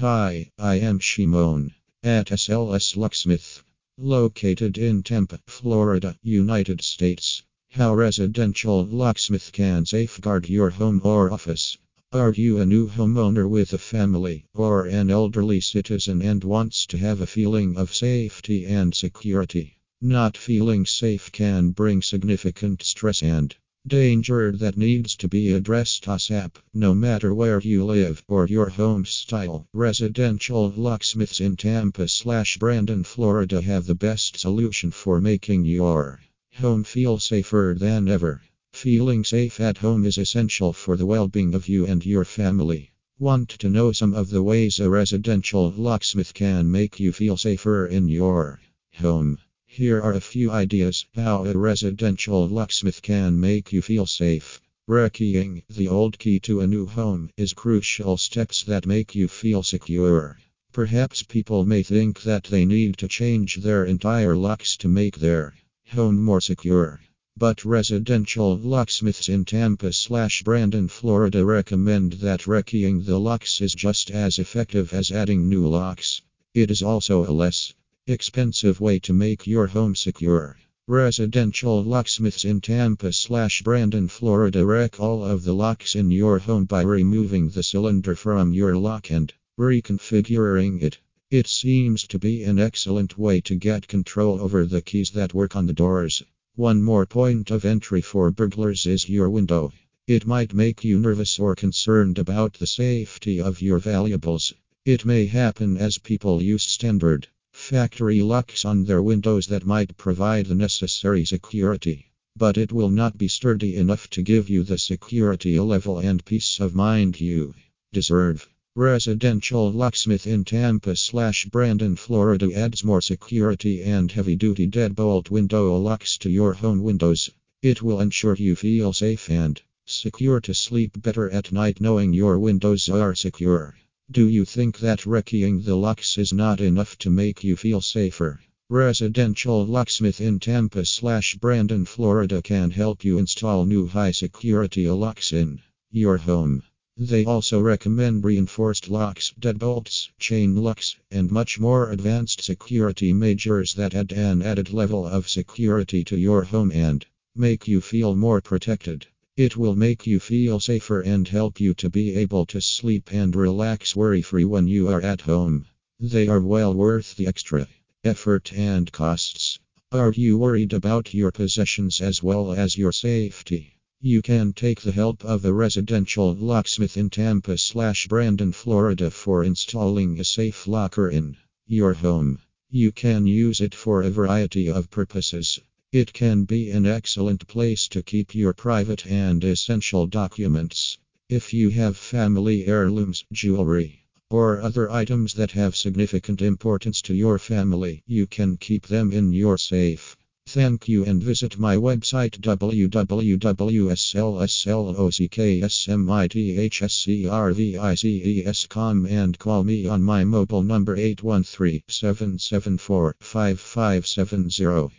Hi, I am Shimon at SLS Locksmith, located in Tampa, Florida, United States. How residential locksmith can safeguard your home or office. Are you a new homeowner with a family or an elderly citizen and wants to have a feeling of safety and security? Not feeling safe can bring significant stress and danger that needs to be addressed ASAP. No matter where you live or your home style, residential locksmiths in Tampa slash Brandon, Florida have the best solution for making your home feel safer than ever. Feeling safe at home is essential for the well being of you and your family. Want to know some of the ways a residential locksmith can make you feel safer in your home? Here are a few ideas how a residential locksmith can make you feel safe. Rekeying, the old key to a new home, is crucial steps that make you feel secure. Perhaps people may think that they need to change their entire locks to make their home more secure. But residential locksmiths in Tampa slash Brandon, Florida recommend that rekeying the locks is just as effective as adding new locks. It is also a less expensive way to make your home secure. Residential locksmiths in Tampa slash Brandon, Florida rekey all of the locks in your home by removing the cylinder from your lock and reconfiguring it. It seems to be an excellent way to get control over the keys that work on the doors. One more point of entry for burglars is your window. It might make you nervous or concerned about the safety of your valuables. It may happen as people use standard factory locks on their windows that might provide the necessary security. But it will not be sturdy enough to give you the security level and peace of mind you deserve. Residential locksmith in Tampa slash Brandon, Florida adds more security and heavy duty deadbolt window locks to your home windows. It will ensure you feel safe and secure to sleep better at night knowing your windows are secure. Do you think that rekeying the locks is not enough to make you feel safer? Residential locksmith in Tampa slash Brandon, Florida can help you install new high security locks in your home. They also recommend reinforced locks, deadbolts, chain locks, and much more advanced security measures that add an added level of security to your home and make you feel more protected. It will make you feel safer and help you to be able to sleep and relax worry free when you are at home. They are well worth the extra effort and costs. Are you worried about your possessions as well as your safety? You can take the help of a residential locksmith in Tampa slash Brandon, Florida for installing a safe locker in your home. You can use it for a variety of purposes. It can be an excellent place to keep your private and essential documents. If you have family heirlooms, jewelry, or other items that have significant importance to your family, you can keep them in your safe. Thank you and visit my website www.slslocksmithservices.com and call me on my mobile number 813 774 5570.